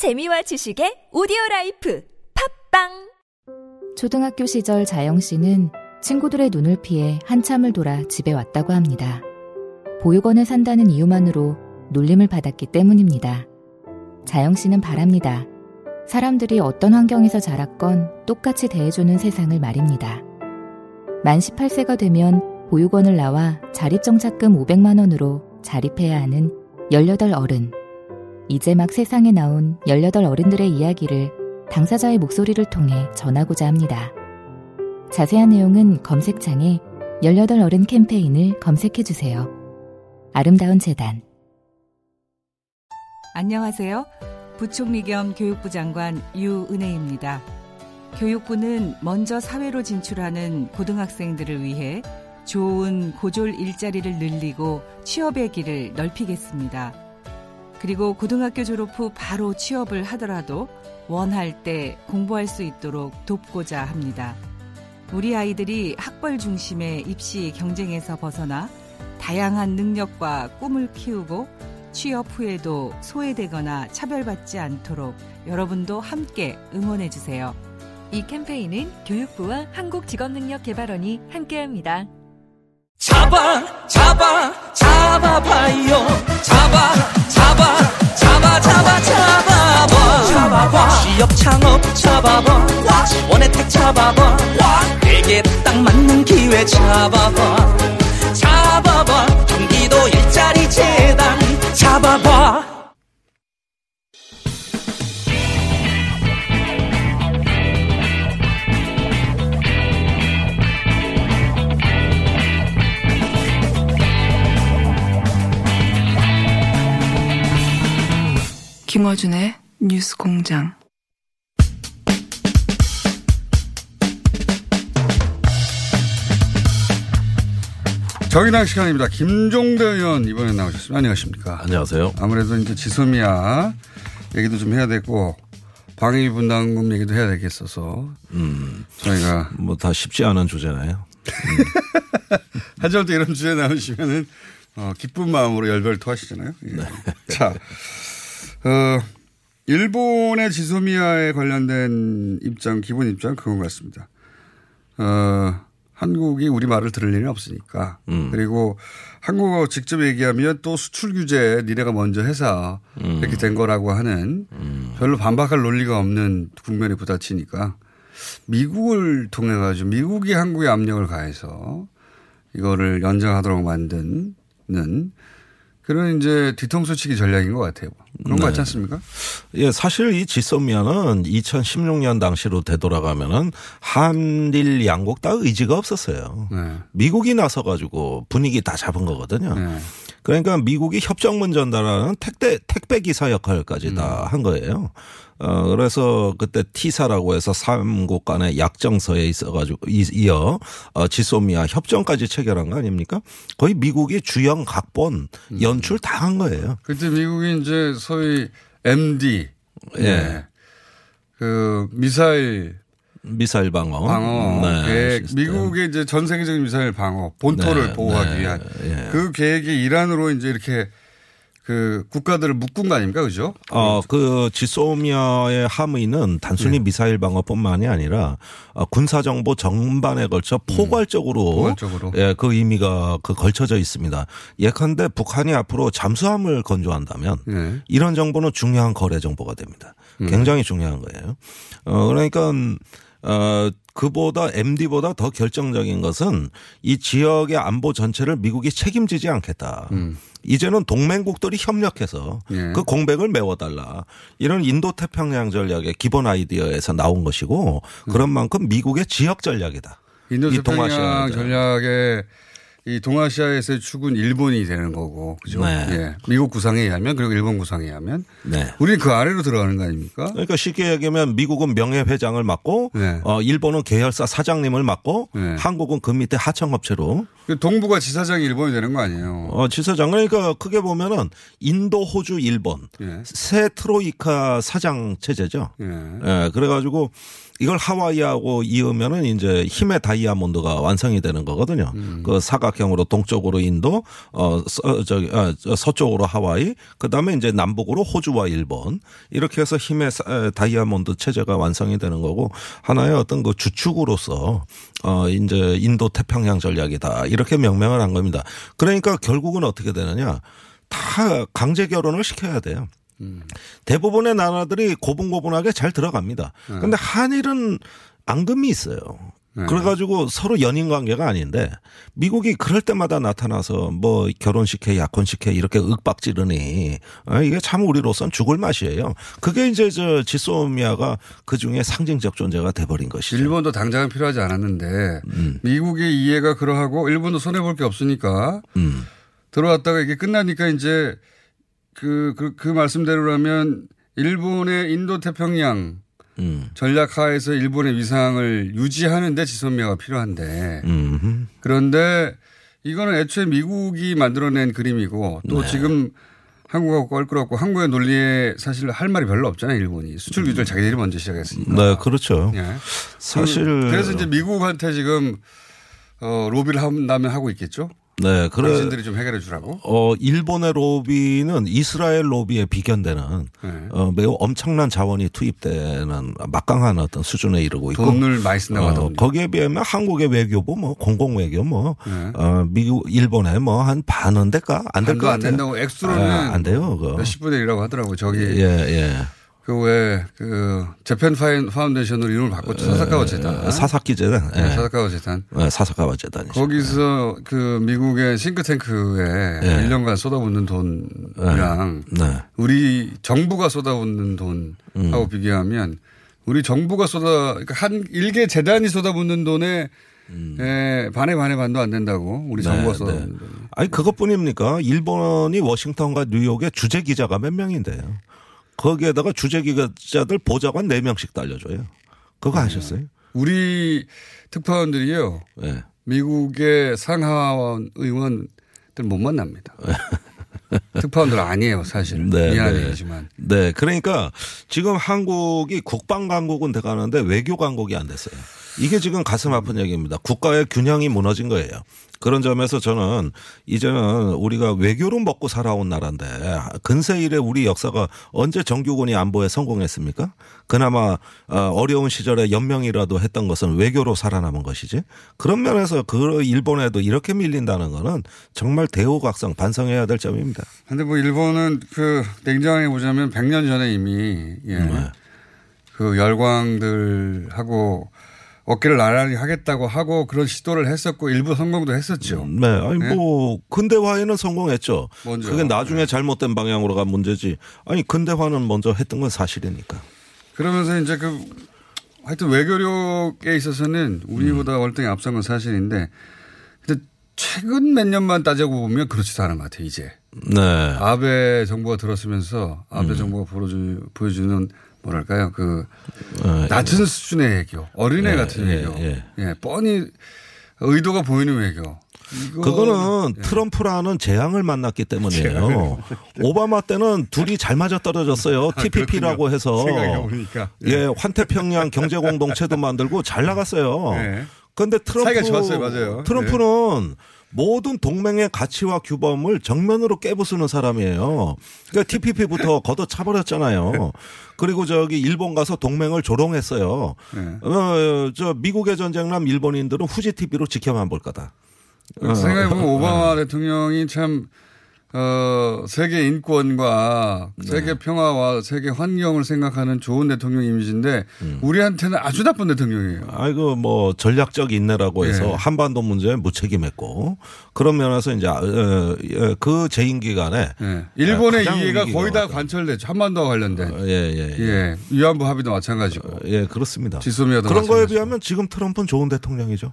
재미와 지식의 오디오 라이프 팟빵 초등학교 시절 자영 씨는 친구들의 눈을 피해 한참을 돌아 집에 왔다고 합니다. 보육원에 산다는 이유만으로 놀림을 받았기 때문입니다. 자영 씨는 바랍니다. 사람들이 어떤 환경에서 자랐건 똑같이 대해주는 세상을 말입니다. 만 18세가 되면 보육원을 나와 자립정착금 500만원으로 자립해야 하는 18 어른. 이제 막 세상에 나온 18 어른들의 이야기를 당사자의 목소리를 통해 전하고자 합니다. 자세한 내용은 검색창에 18 어른 캠페인을 검색해 주세요. 아름다운 재단. 안녕하세요. 부총리 겸 교육부 장관 유은혜입니다. 교육부는 먼저 사회로 진출하는 고등학생들을 위해 좋은 고졸 일자리를 늘리고 취업의 길을 넓히겠습니다. 그리고 고등학교 졸업 후 바로 취업을 하더라도 원할 때 공부할 수 있도록 돕고자 합니다. 우리 아이들이 학벌 중심의 입시 경쟁에서 벗어나 다양한 능력과 꿈을 키우고 취업 후에도 소외되거나 차별받지 않도록 여러분도 함께 응원해 주세요. 이 캠페인은 교육부와 한국직업능력개발원이 함께합니다. 잡아 잡아 잡아봐요 잡아 창업 잡아봐. 원혜택 잡아봐. 내게 딱 맞는 기회 잡아봐. 잡아봐. 경기도 일자리 재단. 잡아봐. 김어준의 뉴스 공장. 정의당 시간입니다. 김종대 의원 이번에 나오셨습니다. 안녕하십니까. 안녕하세요. 아무래도 이제 지소미아 얘기도 좀 해야 되고 방위 분담금 얘기도 해야 되겠어서 음, 저희가 뭐 다 쉽지 않은 주제네요. 하절 때 이런 주제 나오시면은 어, 기쁜 마음으로 열별토 하시잖아요. 예. 자, 어, 일본의 지소미아에 관련된 입장, 기본 입장 그건 같습니다. 어, 한국이 우리 말을 들을 일은 없으니까. 음. 그리고 한국어 직접 얘기하면 또 수출 규제 니네가 먼저 해서 음. 이렇게 된 거라고 하는 별로 반박할 논리가 없는 국면에 부딪히니까 미국을 통해 가지고 미국이 한국에 압력을 가해서 이거를 연장하도록 만드는 그런 이제 뒤통수 치기 전략인 것 같아요. 그런 거 네. 같지 않습니까? 예, 사실 이 지소미아는 2016년 당시로 되돌아가면은 한일 양국 다 의지가 없었어요. 네. 미국이 나서 가지고 분위기 다 잡은 거거든요. 네. 그러니까 미국이 협정문 전달하는 택배 택배 기사 역할까지 음. 다한 거예요. 어 그래서 그때 티사라고 해서 삼국 간의 약정서에 있어가지고 이- 이어 어 지소미아 협정까지 체결한 거 아닙니까? 거의 미국이 주연 각본 음. 연출 다 한 거예요. 그때 미국이 이제 소위 MD. 예. 네. 그 미사일 미사일 방어. 방어 네, 계획, 시스템. 미국의 이제 전 세계적인 미사일 방어 본토를 네, 보호하기 네, 위한 예. 그 계획의 일환으로 이제 이렇게 그 국가들을 묶은 거 아닙니까, 그죠? 어, 그 지소미아의 함의는 단순히 네. 미사일 방어뿐만이 아니라 어, 군사 정보 전반에 걸쳐 포괄적으로, 음. 포괄적으로. 예, 그 의미가 그 걸쳐져 있습니다. 예컨대 북한이 앞으로 잠수함을 건조한다면 네. 이런 정보는 중요한 거래 정보가 됩니다. 음. 굉장히 중요한 거예요. 어, 그러니까 어, 그보다 MD보다 더 결정적인 것은 이 지역의 안보 전체를 미국이 책임지지 않겠다. 음. 이제는 동맹국들이 협력해서 예. 그 공백을 메워달라. 이런 인도 태평양 전략의 기본 아이디어에서 나온 것이고 그런 만큼 미국의 지역 전략이다. 인도 이 태평양 전략의 이 동아시아에서의 축은 일본이 되는 거고, 그죠? 네. 예. 미국 구상에 의하면 그리고 일본 구상에 의하면 네. 우리는 그 아래로 들어가는 거 아닙니까? 그러니까 쉽게 얘기하면 미국은 명예회장을 맡고 네. 어, 일본은 계열사 사장님을 맡고 네. 한국은 그 밑에 하청업체로 그 동부가 지사장이 일본이 되는 거 아니에요? 어, 지사장 그러니까 크게 보면은 인도, 호주, 일본 예. 새 트로이카 사장 체제죠. 예. 예, 그래가지고 이걸 하와이하고 이으면은 이제 힘의 다이아몬드가 완성이 되는 거거든요. 음. 그 사각 삼각형으로 동쪽으로 인도, 어, 서, 저기, 아, 저 서쪽으로 하와이, 그 다음에 이제 남북으로 호주와 일본. 이렇게 해서 힘의 다이아몬드 체제가 완성이 되는 거고 하나의 어떤 그 주축으로서 어, 이제 인도 태평양 전략이다. 이렇게 명명을 한 겁니다. 그러니까 결국은 어떻게 되느냐. 다 강제 결혼을 시켜야 돼요. 대부분의 나라들이 고분고분하게 잘 들어갑니다. 근데 한일은 앙금이 있어요. 네. 그래가지고 서로 연인 관계가 아닌데 미국이 그럴 때마다 나타나서 뭐 결혼식해 약혼식해 이렇게 윽박 지르니 아, 이게 참 우리로선 죽을 맛이에요. 그게 이제 저 지소미아가 그 중에 상징적 존재가 돼버린 것이죠. 일본도 당장은 필요하지 않았는데 미국의 이해가 그러하고 일본도 손해 볼 게 없으니까 음. 들어왔다가 이게 끝나니까 이제 그, 그, 그 말씀대로라면 일본의 인도 태평양 음. 전략하에서 일본의 위상을 유지하는데 지소미아가 필요한데 음. 그런데 이거는 애초에 미국이 만들어낸 그림이고 또 네. 지금 한국하고 껄끄럽고 한국의 논리에 사실 할 말이 별로 없잖아요 일본이 수출 규제를 자기들이 먼저 시작했으니까. 네, 그렇죠. 예. 사실 그- 그래서 이제 미국한테 지금 어, 로비를 한다면 하고 있겠죠. 네, 그래. 당신들이 좀 해결해 주라고. 어, 일본의 로비는 이스라엘 로비에 비견되는 네. 어, 매우 엄청난 자원이 투입되는 막강한 어떤 수준에 이르고 있고 돈을 많이 쓴다고 어, 하더군요. 거기에 비하면 한국의 외교부 뭐 공공 외교 뭐 네. 어, 미국 일본에 뭐 한 반은 될까 안 될것안 같아요. 된다고 액수로는 아, 안 돼요. 그거. 몇십 분의 1이라고 하더라고요. 저기 예, 예. 그 왜 그 Japan 파인 Foundation으로 이름을 바꿨죠. 사사카와 재단. 어, 사사키 재단. 예. 네, 사사카와 재단. 네, 사사카와 재단이죠. 거기서 그 미국의 싱크탱크에 예. 1년간 쏟아붓는 돈이랑 네. 우리 정부가 쏟아붓는 돈하고 음. 비교하면 우리 정부가 쏟아 그러니까 한 일개 재단이 쏟아붓는 돈에 에, 반에 반에 반도 안 된다고 우리 정부가 음. 네, 돈이. 아니 그것뿐입니까? 일본이 워싱턴과 뉴욕에 주재 기자가 몇 명인데요. 거기에다가 주재 기자들 보좌관 4명씩 달려줘요. 그거 네. 아셨어요? 우리 특파원들이요. 예. 미국의 상하원 의원들 못 만납니다. 특파원들 아니에요, 사실. 네, 네. 얘기지만. 네. 그러니까 지금 한국이 국방 강국은 돼 가는데 외교 강국이 안 됐어요. 이게 지금 가슴 아픈 얘기입니다. 국가의 균형이 무너진 거예요. 그런 점에서 저는 이제는 우리가 외교로 먹고 살아온 나라인데 근세 이래 우리 역사가 언제 정규군이 안보에 성공했습니까? 그나마 어, 어려운 시절에 연명이라도 했던 것은 외교로 살아남은 것이지. 그런 면에서 그 일본에도 이렇게 밀린다는 거는 정말 대우각성 반성해야 될 점입니다. 근데 뭐 일본은 그 냉정하게 보자면 100년 전에 이미 예. 네. 그 열광들하고 어깨를 나란히 하겠다고 하고 그런 시도를 했었고 일부 성공도 했었죠. 네. 아니 네? 뭐 근대화에는 성공했죠. 먼저. 그게 나중에 잘못된 방향으로 간 문제지. 아니 근대화는 먼저 했던 건 사실이니까. 그러면서 이제 그 하여튼 외교력에 있어서는 우리보다 월등히 앞선 건 사실인데 근데 최근 몇 년만 따져고 보면 그렇지도 않은 것 같아요, 이제. 네. 아베 정부가 들었으면서 아베 정부가 보여주, 보여주는 뭐랄까요 그 어, 낮은 수준의 외교 어린애 예, 같은 예, 외교 예. 예, 뻔히 의도가 보이는 외교 그거는 예. 트럼프라는 재앙을 만났기 때문이에요. 오바마 때는 둘이 잘 맞아 떨어졌어요. TPP라고 해서. 아, 생각해보니까. 예, 환태평양 경제 공동체도 만들고 잘 나갔어요. 예. 그런데 트럼프 사이가 좋았어요, 맞아요. 예. 트럼프는 모든 동맹의 가치와 규범을 정면으로 깨부수는 사람이에요. 그러니까 TPP부터 걷어 차버렸잖아요. 그리고 저기 일본 가서 동맹을 조롱했어요. 예. 어, 저 미국의 전쟁남 일본인들은 후지 TV로 지켜만 볼 거다. 어. 생각해보면 오바마 대통령이 참 어, 세계 인권과 네. 세계 평화와 세계 환경을 생각하는 좋은 대통령 이미지인데 음. 우리한테는 아주 나쁜 대통령이에요. 아이고 뭐 전략적 인내라고 해서 예. 한반도 문제에 무책임했고 그런 면에서 이제 아, 어, 예, 그 재임 기간에 예. 일본의 가장 이해가 거의 다. 관철됐죠. 한반도와 관련된. 예예 예, 예. 위안부 합의도 마찬가지고. 예, 그렇습니다. 지소미아도 그런 거에 마찬가지고. 비하면 지금 트럼프는 좋은 대통령이죠.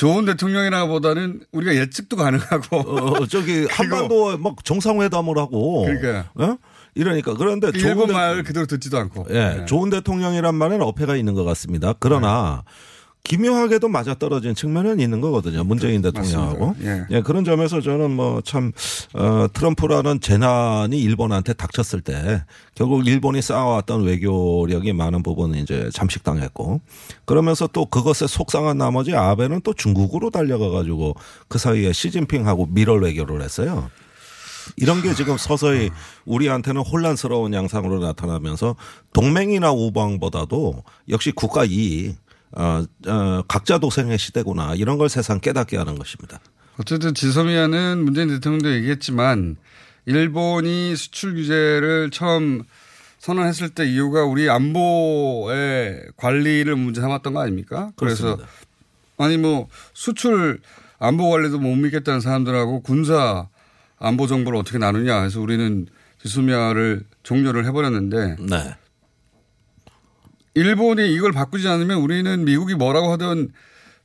좋은 대통령이라보다는 우리가 예측도 가능하고. 어, 저기 한반도 막 정상회담을 하고 그러니까. 어? 이러니까 그런데 좋은 일본 대- 말 그대로 듣지도 않고. 예, 예. 좋은 대통령이란 말에는 어폐가 있는 것 같습니다. 그러나 기묘하게도 맞아떨어진 측면은 있는 거거든요. 문재인 대통령하고. 맞습니다. 예. 예, 그런 점에서 저는 뭐 참, 어, 트럼프라는 재난이 일본한테 닥쳤을 때 결국 일본이 쌓아왔던 외교력이 많은 부분은 이제 잠식당했고 그러면서 또 그것에 속상한 나머지 아베는 또 중국으로 달려가 가지고 그 사이에 시진핑하고 밀월 외교를 했어요. 이런 게 지금 서서히 우리한테는 혼란스러운 양상으로 나타나면서 동맹이나 우방보다도 역시 국가 이익, 어, 어, 각자 도생의 시대구나 이런 걸 세상 깨닫게 하는 것입니다. 어쨌든 지소미아는 문재인 대통령도 얘기했지만 일본이 수출 규제를 처음 선언했을 때 이유가 우리 안보의 관리를 문제 삼았던 거 아닙니까? 그래서 그렇습니다. 아니 뭐 수출 안보 관리도 못 믿겠다는 사람들하고 군사 안보 정보를 어떻게 나누냐 해서 우리는 지소미아를 종료를 해버렸는데 네. 일본이 이걸 바꾸지 않으면 우리는 미국이 뭐라고 하든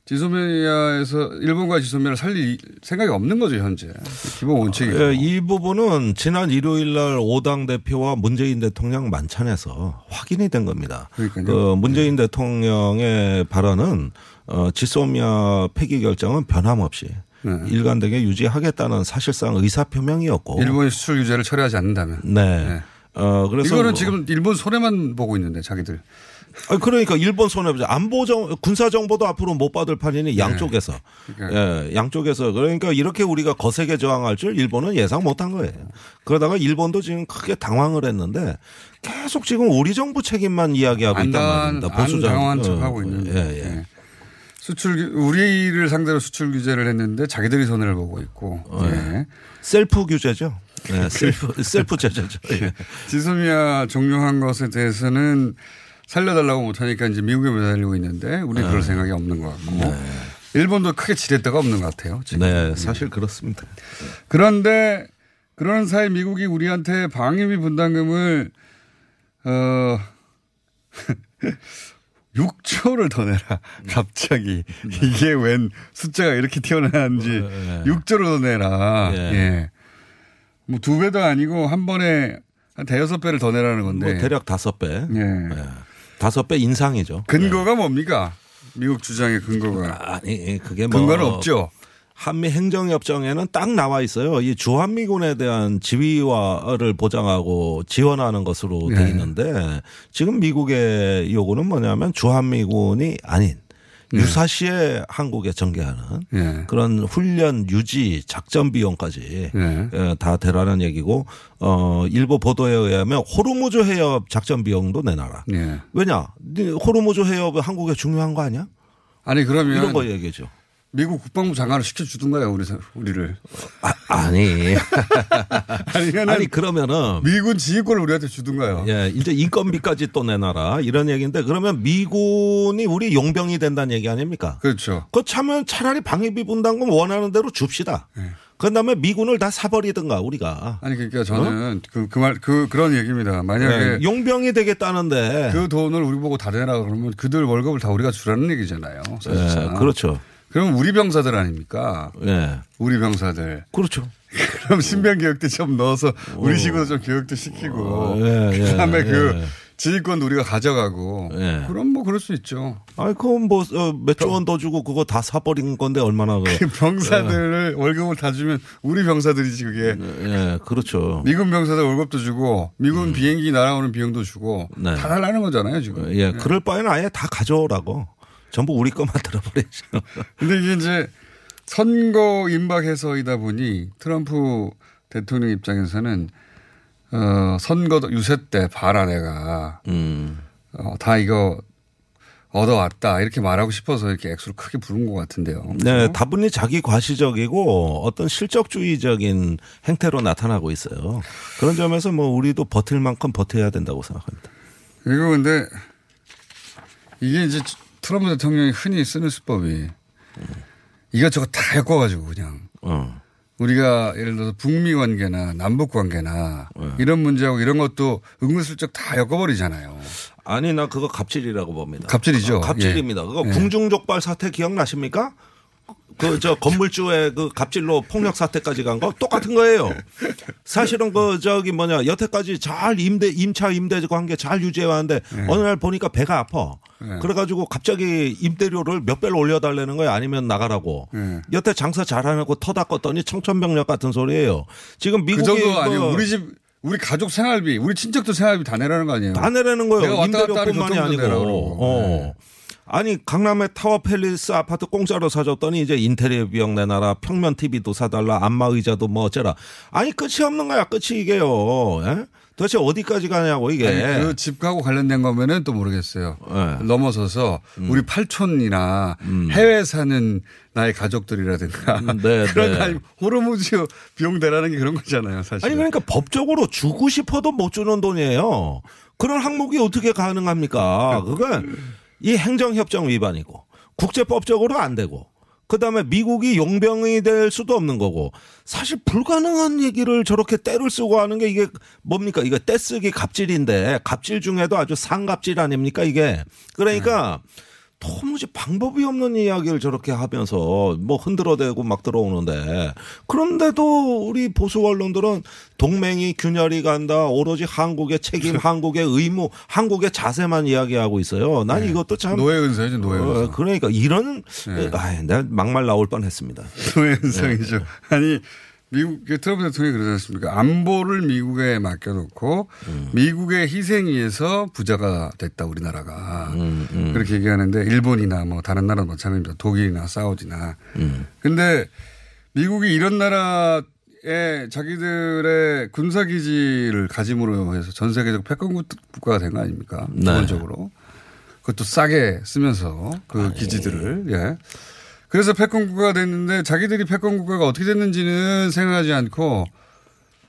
지소미아에서 일본과 지소미아를 살릴 생각이 없는 거죠 현재 기본 원칙이고 예, 이 부분은 지난 일요일 날 오당 대표와 문재인 대통령 만찬에서 확인이 된 겁니다. 그러니까요. 그 문재인 대통령의 발언은 어, 지소미아 폐기 결정은 변함없이 네. 일관되게 유지하겠다는 사실상 의사 표명이었고. 일본이 수출 규제를 철회하지 않는다면 네. 네. 어 그래서 이거는 뭐- 지금 일본 손해만 보고 있는데 자기들 아니, 그러니까 일본 손해보죠. 안보 정 군사 정보도 앞으로 못 받을 판이니 양쪽에서 그러니까. 예, 양쪽에서 그러니까 이렇게 우리가 거세게 저항할 줄 일본은 예상 못한 거예요. 그러다가 일본도 지금 크게 당황을 했는데 계속 지금 우리 정부 책임만 이야기하고 있단 안당 말입니다. 보수 정- 안당한 어, 척하고 있는데 예, 예. 예. 수출 규- 우리를 상대로 수출 규제를 했는데 자기들이 손해를 보고 있고 예. 셀프 규제죠. 예, 셀프 셀프 제재죠. 예. 지소미아 종료한 것에 대해서는 살려달라고 못하니까 이제 미국에 매달리고 있는데 우리 는 그럴 생각이 없는 것 같고 일본도 크게 지렛 데가 없는 것 같아요. 지금. 네, 사실 그렇습니다. 그런데 그런 사이 미국이 우리한테 방위비 분담금을 어 6조를 더 내라. 갑자기 이게 웬 숫자가 이렇게 튀어나왔는지 6조를 더 내라. 예. 예. 뭐 두 배도 아니고 한 번에 한 대여섯 배를 더 내라는 건데. 뭐 대략 다섯 배, 예. 예. 다섯 배 인상이죠. 근거가 뭡니까? 미국 주장의 근거가. 아니 그게 뭐 근거는 없죠. 한미 행정협정에는 딱 나와 있어요. 이 주한미군에 대한 지위화를 보장하고 지원하는 것으로 돼 네. 있는데 지금 미국의 요구는 뭐냐면 주한미군이 아닌 유사시에 한국에 전개하는 예. 그런 훈련 유지 작전 비용까지 예. 예, 다 대라는 얘기고 어 일부 보도에 의하면 호르무즈 해협 작전 비용도 내놔라. 예. 왜냐? 네 호르무즈 해협은 한국에 중요한 거 아니야? 아니 그러면 이런 거 얘기죠. 미국 국방부 장관을 시켜주든가요, 우리, 우리를. 아, 아니. 아니면 아니 그러면은 미군 지휘권을 우리한테 주든가요. 예, 이제 인건비까지 또 내놔라 이런 얘기인데 그러면 미군이 우리 용병이 된다는 얘기 아닙니까? 그렇죠. 그 차면 차라리 방위비 분담금 원하는 대로 줍시다. 네. 그다음에 미군을 다 사버리든가 우리가 아니 그러니까 저는 그그 말 그 그런 얘기입니다. 만약에 예, 용병이 되겠다는데 그 돈을 우리 보고 다 내라 그러면 그들 월급을 다 우리가 주라는 얘기잖아요. 예, 사실상. 그렇죠. 그럼 우리 병사들 아닙니까? 예, 우리 병사들. 그렇죠. 그럼 신병 교육도 좀 넣어서 우리 식으로 좀 교육도 시키고 어, 예, 예, 그다음에 그 예. 지휘권도 우리가 가져가고 예. 그럼 뭐 그럴 수 있죠. 아이 그건 뭐몇 조 원 더 주고 그거 다 사버린 건데 얼마나 그그 병사들을 월급을 다 주면 우리 병사들이지 그게 예, 그렇죠. 미군 병사들 월급도 주고 미군 비행기 날아오는 비용도 주고 네. 다 달라는 거잖아요 지금. 예, 그럴 바에는 아예 다 가져오라고. 전부 우리 것만 들어버리죠. 근데 이게 이제 선거 임박해서이다 보니 트럼프 대통령 입장에서는 어 선거 유세 때 봐라 내가 음. 어, 다 이거 얻어왔다 이렇게 말하고 싶어서 이렇게 액수를 크게 부른 것 같은데요. 네, 다분히 자기 과시적이고 어떤 실적주의적인 행태로 나타나고 있어요. 그런 점에서 뭐 우리도 버틸 만큼 버텨야 된다고 생각합니다. 그리고 근데 이게 이제 트럼프 대통령이 흔히 쓰는 수법이 이것저것 다 엮어가지고 그냥 어. 우리가 예를 들어서 북미 관계나 남북 관계나 네. 이런 문제하고 이런 것도 은근슬쩍 다 엮어버리잖아요. 아니 나 그거 갑질이라고 봅니다. 갑질이죠. 어, 갑질입니다. 그거 예. 궁중족발 사태 기억나십니까? 그 저 건물주의 그 갑질로 폭력 사태까지 간 거 똑같은 거예요. 사실은 그 저기 뭐냐 여태까지 잘 임대 임차 임대 관계 잘 유지해 왔는데 어느 날 보니까 배가 아파. 네. 그래가지고 갑자기 임대료를 몇 배로 올려달라는 거예요. 아니면 나가라고. 네. 여태 장사 잘하고 터다 껐더니 청천벽력 같은 소리예요. 지금 그 미국이 정도 아니고 그 우리 집 우리 가족 생활비, 우리 친척들 생활비 다 내라는 거 아니에요? 다 내라는 내가 거예요. 왔다 갔다 하는 임대료뿐만이 아니고. 어. 네. 아니 강남의 타워 팰리스 아파트 공짜로 사줬더니 이제 인테리어 비용 내놔라 평면 TV도 사달라 안마 의자도 뭐 어쩌라 아니 끝이 없는 거야 끝이 이게요 예? 도대체 어디까지 가냐고 이게 그 집하고 관련된 거면은 또 모르겠어요. 네. 넘어서서 우리 팔촌이나 해외 사는 나의 가족들이라든가 음, 네, 그런 네. 호르무즈 비용 대라는 게 그런 거잖아요, 사실. 아니 그러니까 법적으로 주고 싶어도 못 주는 돈이에요 그런 항목이 어떻게 가능합니까 그건 이 행정협정 위반이고 국제법적으로 안 되고 그다음에 미국이 용병이 될 수도 없는 거고 사실 불가능한 얘기를 저렇게 때를 쓰고 하는 게 이게 뭡니까? 이거 떼쓰기 갑질인데 갑질 중에도 아주 상갑질 아닙니까? 이게 그러니까 도무지 방법이 없는 이야기를 저렇게 하면서 뭐 흔들어대고 막 들어오는데 그런데도 우리 보수 언론들은 동맹이 균열이 간다 오로지 한국의 책임 한국의 의무 한국의 자세만 이야기하고 있어요 난 이것도 참 노예 은사죠, 노예 은사. 어, 그러니까 이런 네. 아, 내가 막말 나올 뻔했습니다. 노예 은사이죠. 아니 미국 그 트럼프 대통령이 그러지 않습니까? 안보를 미국에 맡겨놓고 음. 미국의 희생 위해서 부자가 됐다 우리나라가 음, 그렇게 얘기하는데 일본이나 뭐 다른 나라도 마찬가지입니다. 독일이나 사우디나. 음. 근데 미국이 이런 나라에 자기들의 군사 기지를 가짐으로 해서 전 세계적 패권 국가가 된 거 아닙니까? 네. 기본적으로 그것도 싸게 쓰면서 그 기지들을 예. 그래서 패권 국가가 됐는데 자기들이 패권 국가가 어떻게 됐는지는 생각하지 않고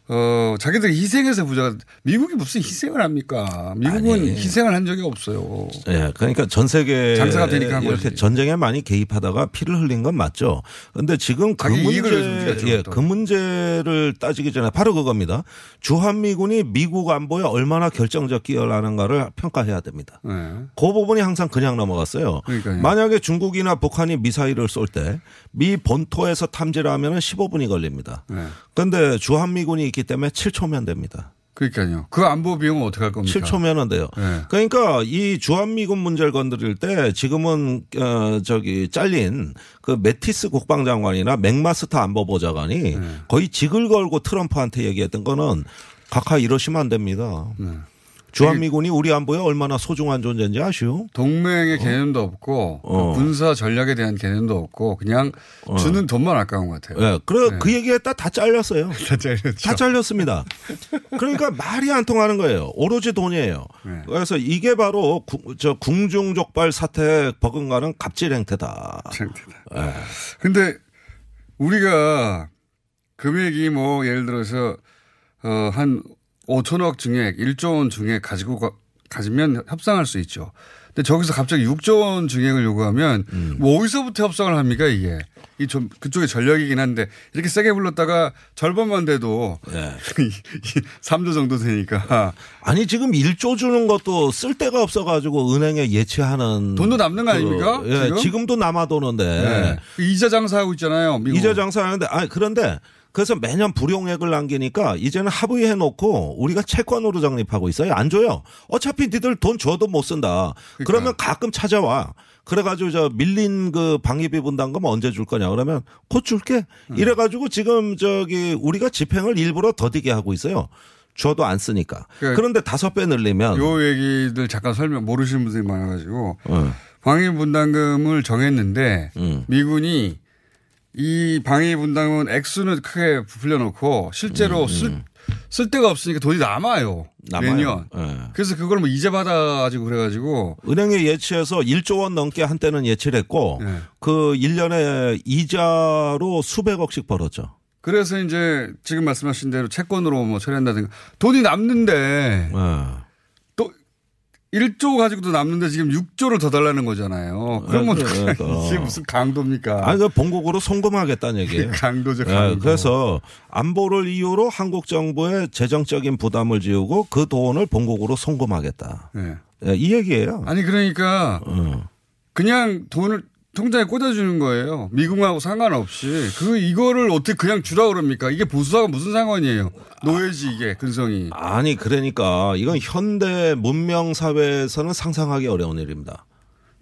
어 자기들이 희생해서 부자가 미국이 무슨 희생을 합니까? 미국은 아니. 희생을 한 적이 없어요. 예, 그러니까 전 세계 장사가 되니까 한 이렇게 거지. 전쟁에 많이 개입하다가 피를 흘린 건 맞죠. 그런데 지금 그 문제, 예, 또. 그 문제를 따지기 전에 바로 그겁니다. 주한미군이 미국 안보에 얼마나 결정적 기여를 하는가를 평가해야 됩니다. 네. 그 부분이 항상 그냥 넘어갔어요. 그러니까요. 만약에 중국이나 북한이 미사일을 쏠 때 미 본토에서 탐지를 하면 15분이 걸립니다. 네. 그런데 주한미군이 있기 때문에 7초면 됩니다. 그러니까요. 그 안보 비용은 어떻게 할 겁니까? 7초면은 돼요. 네. 그러니까 이 주한미군 문제를 건드릴 때 지금은 어 저기 잘린 그 메티스 국방장관이나 맥마스터 안보보좌관이 네. 거의 직을 걸고 트럼프한테 얘기했던 거는 각하 이러시면 안 됩니다. 네. 주한미군이 우리 안보에 얼마나 소중한 존재인지 아시오? 동맹의 개념도 없고 어. 그 군사 전략에 대한 개념도 없고 그냥 주는 돈만 아까운 것 같아요. 예, 그래 네. 그 얘기했다 다 잘렸어요. 다 잘렸죠. 다 잘렸습니다. 그러니까 말이 안 통하는 거예요. 오로지 돈이에요. 네. 그래서 이게 바로 구- 저 궁중족발 사태에 버금가는 갑질 행태다. 창피다. 근데 우리가 금액이 뭐 예를 들어서 어한 5천억 증액, 1조 원 증액 가지고 가, 가지면 협상할 수 있죠. 근데 저기서 갑자기 6조 원 증액을 요구하면 뭐 어디서부터 협상을 합니까 이게? 이 좀 그쪽의 전략이긴 한데 이렇게 세게 불렀다가 절반만 돼도 예. 3조 정도 되니까 아니 지금 1조 주는 것도 쓸 데가 없어 가지고 은행에 예치하는 돈도 남는 거 아닙니까? 예, 지금? 지금 도 남아 도는데 네. 이자 장사하고 있잖아요. 미국. 이자 장사하는데 아 그런데 그래서 매년 불용액을 남기니까 이제는 합의해 놓고 우리가 채권으로 적립하고 있어요. 안 줘요. 어차피 니들 돈 줘도 못 쓴다. 그러면 가끔 찾아와. 그래가지고 저 밀린 그 방위비 분담금 언제 줄 거냐 그러면 곧 줄게. 이래가지고 지금 저기 우리가 집행을 일부러 더디게 하고 있어요. 줘도 안 쓰니까. 그러니까 그런데 다섯 배 늘리면 요 얘기들 잠깐 설명 모르시는 분들이 많아가지고 어, 방위 분담금을 정했는데 음. 미군이 이 방위 분담금 액수는 크게 부풀려놓고 실제로 쓸, 쓸 데가 없으니까 돈이 남아요. 음, 남아요. 매년. 예. 그래서 그걸 뭐 이자 받아가지고 그래가지고 은행에 예치해서 1조 원 넘게 한때는 예치를 했고 네. 그 1년에 이자로 수백억씩 벌었죠. 그래서 이제 지금 말씀하신 대로 채권으로 뭐 처리한다든가 돈이 남는데 예. 또 1조 가지고도 남는데 지금 6조를 더 달라는 거잖아요. 그러면 그러니까. 이게 무슨 강도입니까? 아니, 그 본국으로 송금하겠다는 얘기예요. 강도죠, 예, 강도. 그래서 안보를 이유로 한국 정부에 재정적인 부담을 지우고 그 돈을 본국으로 송금하겠다. 네. 예, 이 얘기예요. 아니 그러니까 어. 그냥 돈을 통장에 꽂아주는 거예요. 미국하고 상관없이. 그, 이거를 어떻게 그냥 주라 그럽니까? 이게 보수하고 무슨 상관이에요? 노예지, 이게, 근성이. 아니 그러니까 이건 현대 문명 사회에서는 상상하기 어려운 일입니다.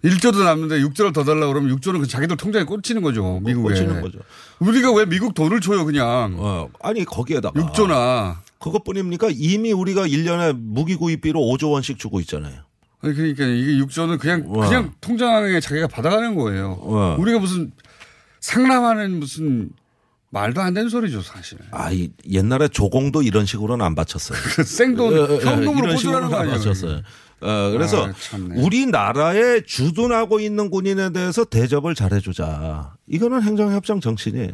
1조도 남는데 6조를 더 달라고 그러면 6조는 그 자기들 통장에 꽂히는 거죠. 미국에. 꽂히는 거죠. 우리가 왜 미국 돈을 줘요, 그냥. 어, 아니 거기에다가 6조나. 그것뿐입니까? 이미 우리가 1년에 무기 구입비로 5조 원씩 주고 있잖아요. 아니, 그러니까 이게 6조는 그냥, 와. 그냥 통장에 자기가 받아가는 거예요. 와. 우리가 무슨 상남하는 무슨 말도 안 되는 소리죠, 사실. 아, 이 옛날에 조공도 이런 식으로는 안 바쳤어요. 생돈, 어, 어, 어, 현금으로 식으로는 거안 아니에요. 바쳤어요. 어, 그래서 아. 우리나라에 주둔하고 있는 군인에 대해서 대접을 잘해주자. 이거는 행정협정 정신이에요.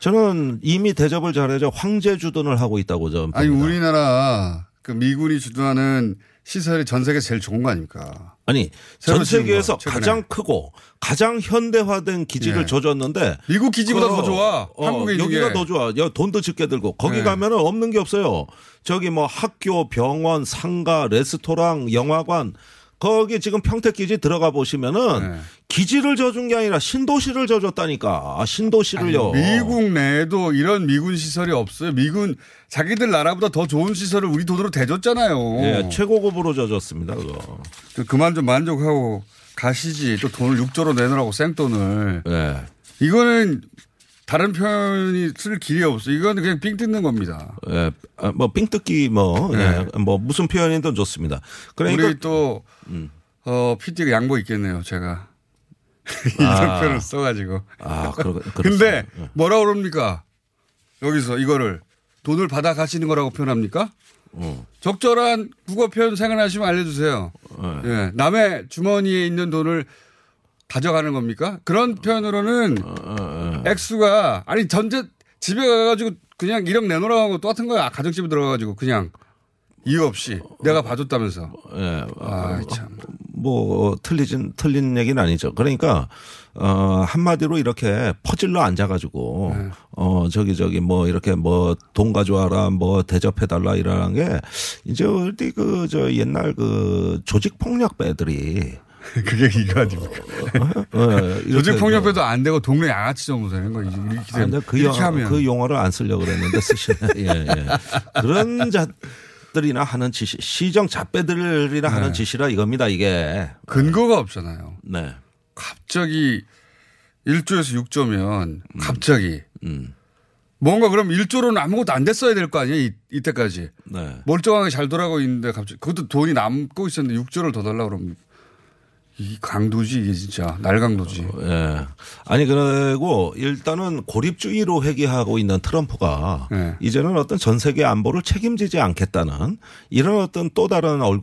저는 이미 대접을 잘해줘 황제 주둔을 하고 있다고 저는 아니. 우리나라 그 미군이 주도하는 시설이 전 세계 제일 좋은 거 아닙니까? 아니 전 세계에서 거. 가장 크고 가장 현대화된 기지를 예. 줘줬는데 미국 기지보다 그, 더 좋아. 어, 한국에 여기가 게. 더 좋아. 야, 돈도 적게 들고 거기 네. 가면은 없는 게 없어요. 저기 뭐 학교, 병원, 상가, 레스토랑, 영화관 거기 지금 평택 기지 들어가 보시면은 네. 기지를 져준 게 아니라 신도시를 져줬다니까. 아, 신도시를요. 미국 내에도 이런 미군 시설이 없어요. 미군 자기들 나라보다 더 좋은 시설을 우리 돈으로 대줬잖아요. 예, 최고급으로 져줬습니다. 그거. 그 그만 좀 만족하고 가시지. 또 돈을 6조로 내놓으라고 생돈을. 예. 이거는 다른 표현이 쓸 길이 없어. 이거는 그냥 삥 뜯는 겁니다. 예, 아, 뭐 삥 뜯기 뭐, 네. 예, 뭐 무슨 표현이든 좋습니다. 그러니까 우리 또, 어, PD가 양보 있겠네요. 제가. 이런 아. 표현을 써가지고. 아, 그러, 근데. 예. 뭐라 그럽니까? 여기서 이거를 돈을 받아 가시는 거라고 표현합니까? 어. 적절한 국어 표현 생각나시면 알려주세요. 어. 예. 남의 주머니에 있는 돈을 가져가는 겁니까? 그런 표현으로는 어, 액수가 아니 전제 집에 가가지고 그냥 1억 내놓으라고 하고 똑같은 거야. 가정집에 들어가가지고 그냥 이유 없이 내가 봐줬다면서. 예. 아, 참. 뭐 틀리진 틀린 얘기는 아니죠. 그러니까 어 한마디로 이렇게 퍼질러 앉아가지고 네. 어 저기 저기 뭐 이렇게 뭐 돈 가져와라 뭐 대접해 달라 이러는 게 이제 어디 그 저 옛날 그 조직 폭력배들이 그게 이거 아닙니까? 어, 이렇게 조직 폭력배도 안 되고 동네 양아치 정도 되는 거 이제 이렇게, 아, 되면, 그, 이렇게 영, 하면 그 용어를 안 쓰려고 그랬는데 쓰시네. 예, 예. 그런 자 들이나 하는 짓이, 시정 잡배들이나 네. 하는 짓이라 이겁니다, 이게. 근거가 없잖아요. 네. 갑자기 1조에서 6조면 갑자기 음. 뭔가 그럼 1조로는 아무것도 안 됐어야 될 거 아니에요? 이, 이때까지. 네. 멀쩡하게 잘 돌아가고 있는데 갑자기 그것도 돈이 남고 있었는데 6조를 더 달라고 그러면 이 강도지 이게 진짜 날강도지. 예. 아니, 그리고 일단은 고립주의로 회귀하고 있는 트럼프가 네. 이제는 어떤 전 세계 안보를 책임지지 않겠다는 이런 어떤 또 다른 얼,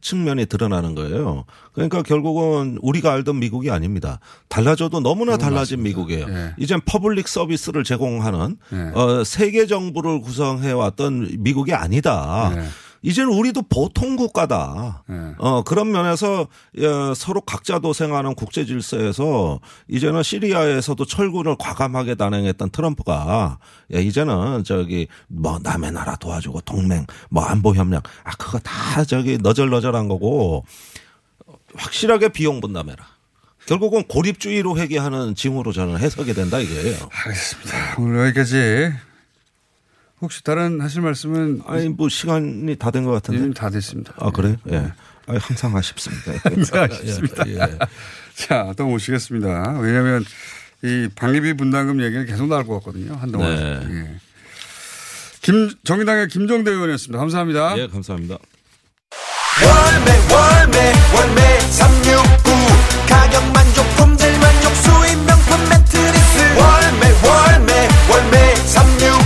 측면이 드러나는 거예요. 그러니까 결국은 우리가 알던 미국이 아닙니다. 달라져도 너무나 달라진 미국이에요. 예. 이젠 public service를 제공하는 예. 어, 세계 정부를 구성해 왔던 미국이 아니다. 예. 이제는 우리도 보통 국가다. 예. 어, 그런 면에서 어, 서로 각자 도생하는 국제 질서에서 이제는 시리아에서도 철군을 과감하게 단행했던 트럼프가 야, 이제는 저기 뭐 남의 나라 도와주고 동맹 뭐 안보 협력 아 그거 다 저기 너절너절한 거고 확실하게 비용 분담해라. 결국은 고립주의로 회귀하는 징후로 저는 해석이 된다 이거예요. 알겠습니다. 오늘 여기까지. 혹시 다른 하실 말씀은 아니 뭐 시간이 다 된 것 같은데. 다 됐습니다. 아 그래요? 예. 아, 항상 아쉽습니다. 항상 아쉽습니다. 예, 예. 자, 또 모시겠습니다. 왜냐하면 이 방위비 분담금 얘기는 계속 나올 것 같거든요. 한동안. 네. 예. 김 정의당의 김정대 의원이었습니다. 감사합니다. 예, 감사합니다. 월매 월매 월매 369 가격 만족 품질 만족 수입 명품 매트리스 월매 월매 월매 369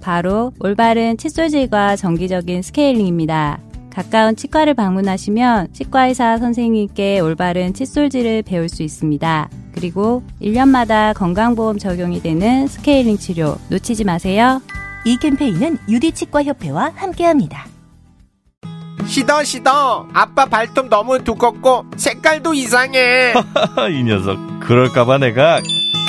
바로 올바른 칫솔질과 정기적인 스케일링입니다. 가까운 치과를 방문하시면 치과의사 선생님께 올바른 칫솔질을 배울 수 있습니다. 그리고 1년마다 건강보험 적용이 되는 스케일링 치료 놓치지 마세요. 이 캠페인은 유디치과협회와 함께합니다. 시더 시더 아빠 발톱 너무 두껍고 색깔도 이상해 이 녀석 그럴까봐 내가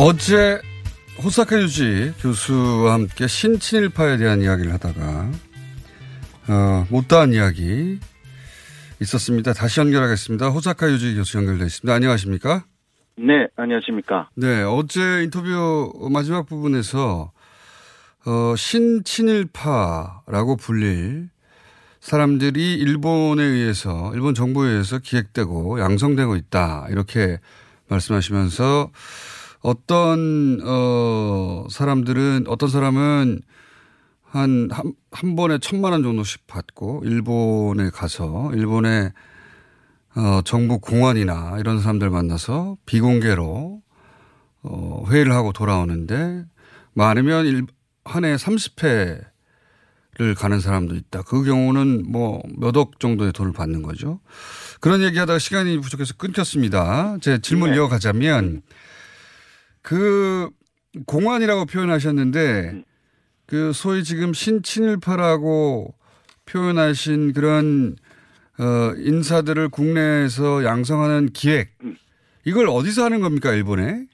어제 호사카 유지 교수와 함께 신친일파에 대한 이야기를 하다가 어, 못다한 이야기 있었습니다. 다시 연결하겠습니다. 호사카 유지 교수 연결되어 있습니다. 안녕하십니까? 네, 안녕하십니까? 네, 어제 인터뷰 마지막 부분에서 어, 신친일파라고 불릴 사람들이 일본에 의해서 일본 정부에 의해서 기획되고 양성되고 있다 이렇게 말씀하시면서 어떤 어 사람들은 어떤 사람은 한, 한, 한 번에 천만 원 정도씩 받고 일본에 가서 일본의 어, 정부 공안이나 이런 사람들 만나서 비공개로 어, 회의를 하고 돌아오는데 많으면 일, 한해 30회를 가는 사람도 있다. 그 경우는 뭐 몇 억 정도의 돈을 받는 거죠. 그런 얘기 하다가 시간이 부족해서 끊겼습니다. 제 질문 네. 이어가자면 그 공안이라고 표현하셨는데 그 소위 지금 신친일파라고 표현하신 그런 어 인사들을 국내에서 양성하는 기획 이걸 어디서 하는 겁니까 일본에?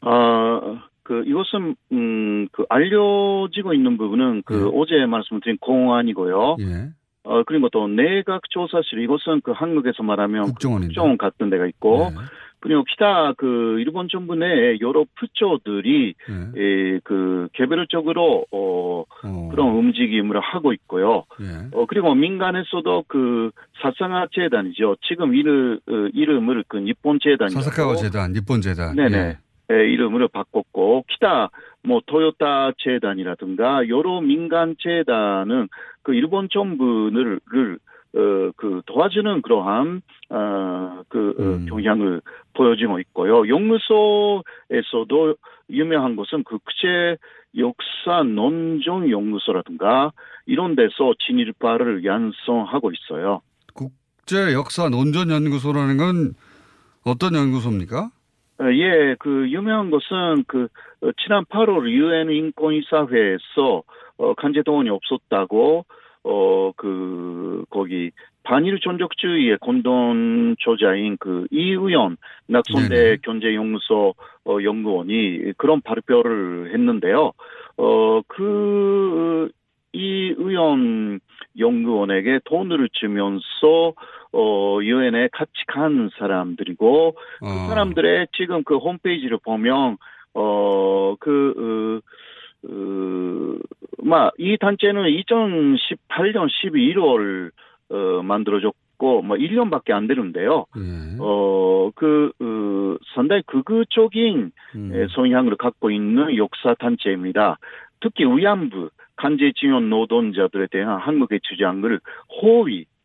어, 그, 이것은, 음, 그, 알려지고 있는 부분은 그, 어제 말씀드린 공안이고요. 예. 어, 그리고 또 내각조사실, 이것은 그 한국에서 말하면. 국정원 같은 데가 있고, 네. 그러니까 보니옵시다. 그 일본 정부 내 여러 푸조들이 예. 에, 그 개별적으로 어, 어. 그런 움직임을 하고 있고요. 예. 어 그리고 민간에서도 그 사상화 재단이죠. 지금 이르, 어, 이름을 그 일본 재단 사사카와 재단, 일본 재단. 네네. 예. 예 이름으로 바꿨고 기타 뭐 토요타 재단이라든가 여러 민간 재단은 그 일본 정부를 어, 그 도와주는 그러한, 어, 그, 어, 경향을 보여주고 있고요. 연구소에서도 유명한 것은 그 국제 역사 논정 연구소라든가, 이런 데서 진일파를 양성하고 있어요. 국제 역사 논전 연구소라는 건 어떤 연구소입니까? 어, 예, 그 유명한 것은 그 어, 지난 8월 유엔 인권이사회에서 어, 간제 동원이 없었다고 어 그 거기 반일 전적주의의 공동 조자인 그 이 의원 낙선대 경제연구소 어, 연구원이 그런 발표를 했는데요. 어 그 이 의원 연구원에게 돈을 주면서 어 유엔에 같이 간 사람들이고 그 사람들의 지금 그 홈페이지를 보면 어 그 어, 막, 이 단체는 2018년 12월, 어, 만들어졌고, 뭐, 1년밖에 안 되는데요. 어, 그, 어, 상당히 극우적인 에, 성향을 갖고 있는 역사 단체입니다. 특히 위안부, 간제 지원 노동자들에 대한 한국의 주장을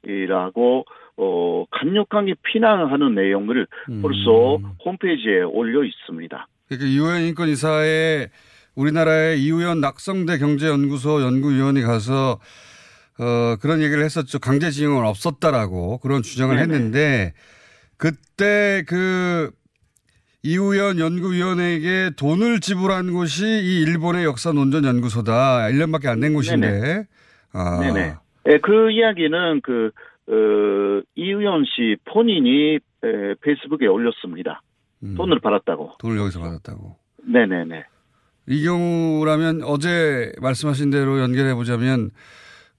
호위라고, 어, 강력하게 피난하는 내용을 벌써 홈페이지에 올려 있습니다. 그러니까 유엔 인권 이사에 우리나라의 이우연 낙성대 경제연구소 연구위원이 가서 어 그런 얘기를 했었죠. 강제징용은 없었다라고 그런 주장을 네네. 했는데 그때 그 이우연 연구위원에게 돈을 지불한 곳이 이 일본의 역사 논전 연구소다. 1년밖에 안 된 곳인데. 네네. 아. 네네. 예, 그 이야기는 그, 어, 이우연 씨 본인이 에, 페이스북에 올렸습니다. 돈을 받았다고. 돈을 여기서 받았다고. 네네네. 이 경우라면 어제 말씀하신 대로 연결해 보자면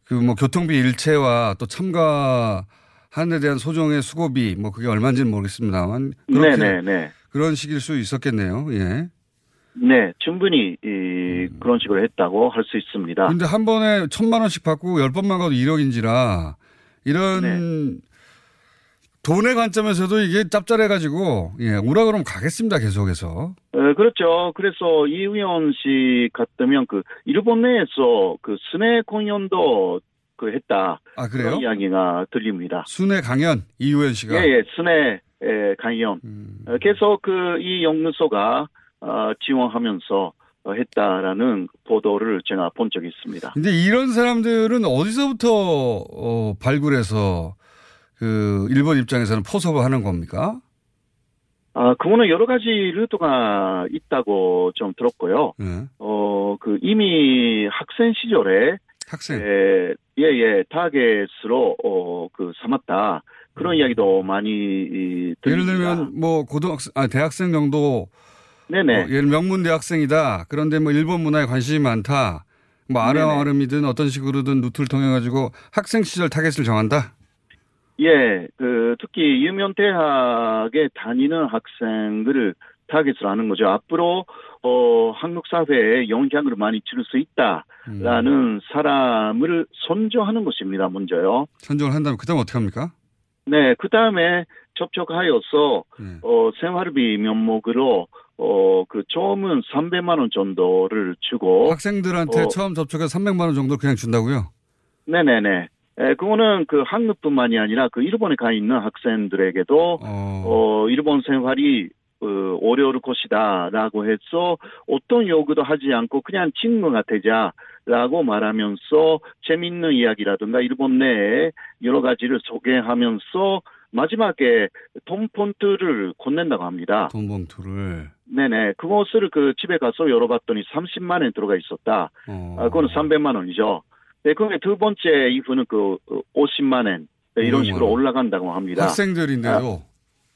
그 뭐 교통비 일체와 또 참가하는 데 대한 소정의 수고비 뭐 그게 얼마인지는 모르겠습니다만 그렇게 네네네. 그런 식일 수 있었겠네요. 예. 네, 충분히 이, 그런 식으로 했다고 할 수 있습니다. 근데 한 번에 천만 원씩 받고 열 번만 가도 1억인지라 이런 네. 돈의 관점에서도 이게 짭짤해가지고 예, 오라 그러면 가겠습니다 계속해서. 어, 그렇죠. 그래서 이 의원 씨 같으면 그 일본 내에서 그 스네 공연도 그 했다. 아 그래요? 그런 이야기가 들립니다. 순회 강연 이우현 씨가. 예, 예, 스네 에, 강연. 음. 어, 계속 그 이 연구소가 어, 지원하면서 어, 했다라는 보도를 제가 본 적이 있습니다. 근데 이런 사람들은 어디서부터 어, 발굴해서 그 일본 입장에서는 포섭을 하는 겁니까? 아, 그거는 여러 가지 루트가 있다고 좀 들었고요. 예. 어, 그 이미 학생 시절에 학생. 예, 예, 예, 타겟으로 어, 그 삼았다. 그런 이야기도 많이 이, 음. 예를. 들면 뭐 고등학생, 아 대학생 정도 네네. 어, 예를 명문 대학생이다. 그런데 뭐 일본 문화에 관심이 많다. 뭐 아름아름이든 어떤 식으로든 루트를 통해 가지고 학생 시절 타겟을 정한다. 예, 그 특히 유명 대학에 다니는 학생들을 타겟으로 하는 거죠. 앞으로 어 한국 사회에 영향을 많이 줄수 있다라는 음. 사람을 선정하는 것입니다. 먼저요. 선정을 한다면 그다음 어떻게 합니까? 네, 그 다음에 접촉하여서 네. 어 생활비 면목으로 어 그 처음은 300만 원 정도를 주고 학생들한테 어, 처음 접촉해서 300만 원 정도 그냥 준다고요? 네네네. 에, 그거는 그 한국뿐만이 아니라 그 일본에 가 있는 학생들에게도 어, 일본 생활이 어, 어려울 것이다라고 해서 어떤 요구도 하지 않고 그냥 친구가 되자라고 말하면서 재밌는 이야기라든가 일본 내에 여러 가지를 소개하면서 마지막에 돈 폰트를 건넨다고 합니다. 돈 봉투를. 네네. 그것을 그 집에 가서 열어봤더니 30만 원 들어가 있었다. 어. 아, 그건 300만 원이죠. 네, 그게 두 번째 이후는 그 50만 원 네, 이런 500만 식으로 원. 올라간다고 합니다. 학생들인데도.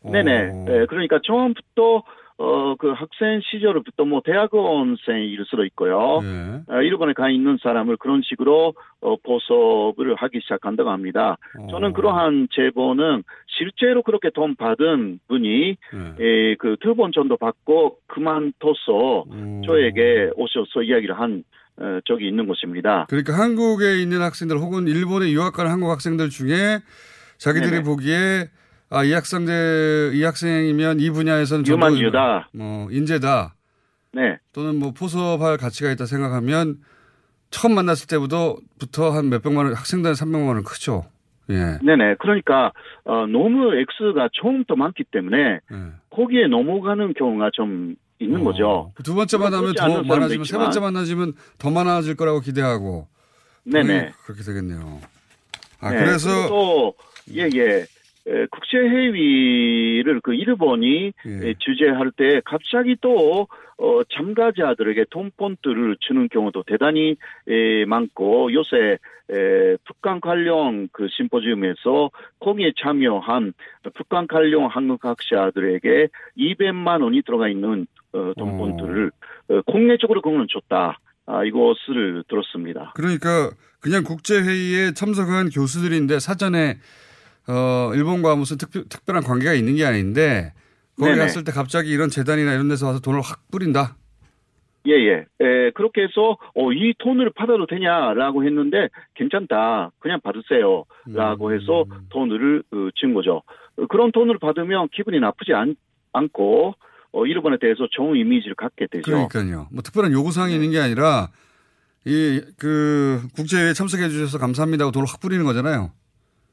아, 네네. 네, 그러니까 처음부터 어, 그 학생 시절부터 뭐 대학원생일 수도 있고요. 네. 아, 일본에 가 있는 사람을 그런 식으로 어, 보섭을 하기 시작한다고 합니다. 어. 저는 그러한 제보는 실제로 그렇게 돈 받은 분이 네. 그두 번 정도 받고 그만둬서 음. 저에게 오셔서 이야기를 한 어, 적이 있는 것입니다. 그러니까 한국에 있는 학생들 혹은 일본에 유학 가는 한국 학생들 중에 자기들이 네네. 보기에 아, 이 학생들, 이 학생이면 이 분야에서는 저도 유만 유다. 뭐, 인재다. 네. 또는 뭐 포섭할 가치가 있다 생각하면 처음 만났을 때부터 한 몇백만 원, 학생들 300만 원은 크죠. 예. 네네. 그러니까 어, 너무 X가 처음부터 많기 때문에 네. 거기에 넘어가는 경우가 좀 있는 거죠. 두 번째 만나면 더 많아지면 세. 번째 만나지면 더 많아질 거라고 기대하고. 네네. 그렇게 되겠네요. 아, 네, 그래서 또 예예. 에, 국제 회의를 그 일본이 예. 에, 주재할 때 갑자기 또 어, 참가자들에게 돈 폰트를 주는 경우도 대단히 에, 많고 요새 에, 북한 관련 그 심포지움에서 거기에 참여한 북한 관련 한국 학자들에게 200만 원이 들어가 있는 어, 돈 폰트를 어, 공개적으로 그거는 줬다. 아, 이것을 들었습니다. 그러니까 그냥 국제회의에 참석한 교수들인데 사전에 어, 일본과 무슨 특별, 특별한 관계가 있는 게 아닌데 거기 네네. 갔을 때 갑자기 이런 재단이나 이런 데서 와서 돈을 확 뿌린다. 예, 예. 에, 그렇게 해서, 어, 이 돈을 받아도 되냐라고 했는데, 괜찮다. 그냥 받으세요. 라고 해서 돈을 어, 준 거죠. 어, 그런 돈을 받으면 기분이 나쁘지 않, 않고, 어, 일본에 대해서 좋은 이미지를 갖게 되죠. 그러니까요. 뭐 특별한 요구사항이 있는 게 아니라 이 그 국제회의에 참석해 주셔서 감사합니다 하고 돈을 확 뿌리는 거잖아요.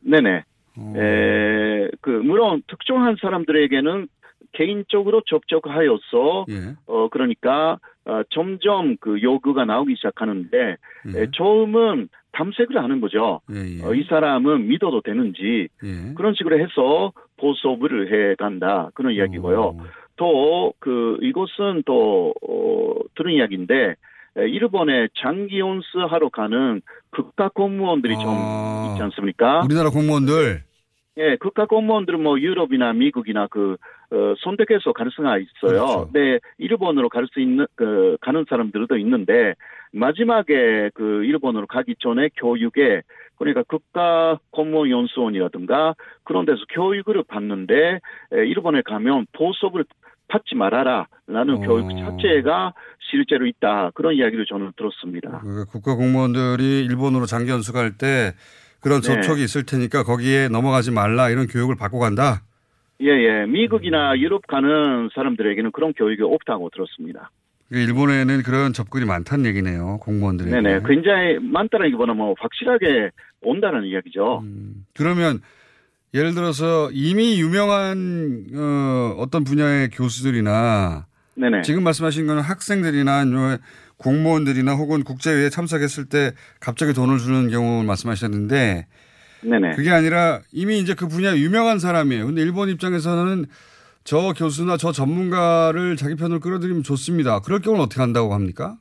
네네. 어. 에, 그, 물론, 특정한 사람들에게는 개인적으로 접촉하여서, 예. 어, 그러니까, 어, 점점 그 요구가 나오기 시작하는데, 예. 에, 처음은 탐색을 하는 거죠. 예, 예. 어, 이 사람은 믿어도 되는지, 예. 그런 식으로 해서 보섭을 해 간다. 그런 이야기고요. 또, 그, 이것은 또, 어, 들은 이야기인데, 에, 일본에 장기 온수 하러 가는 국가 공무원들이 좀 있지 않습니까? 아. 우리나라 공무원들 예, 국가 공무원들은 뭐 유럽이나 미국이나 그, 어, 선택해서 갈 수가 있어요. 그렇죠. 네, 일본으로 갈 수 있는, 그, 가는 사람들도 있는데, 마지막에 그 일본으로 가기 전에 교육에, 그러니까 국가 공무원 연수원이라든가 그런 데서 교육을 받는데, 에, 일본에 가면 보섭을 받지 말아라 라는 어. 교육 자체가 실제로 있다 그런 이야기를 저는 들었습니다. 그 국가 공무원들이 일본으로 장기 연수 갈 때 그런 네. 접촉이 있을 테니까 거기에 넘어가지 말라 이런 교육을 받고 간다. 예예 미국이나 유럽 가는 사람들에게는 그런 교육이 없다고 들었습니다. 그 일본에는 그런 접근이 많다는 얘기네요. 공무원들이. 네네 굉장히 많다라기보다 뭐 확실하게 온다는 이야기죠. 음. 그러면 예를 들어서 이미 유명한 어, 어떤 분야의 교수들이나 네네. 지금 말씀하신 거는 학생들이나 공무원들이나 혹은 국제회의에 참석했을 때 갑자기 돈을 주는 경우 말씀하셨는데 네네. 그게 아니라 이미 이제 그 분야 유명한 사람이에요. 근데 일본 입장에서는 저 교수나 저 전문가를 자기 편으로 끌어들이면 좋습니다. 그럴 경우는 어떻게 한다고 합니까?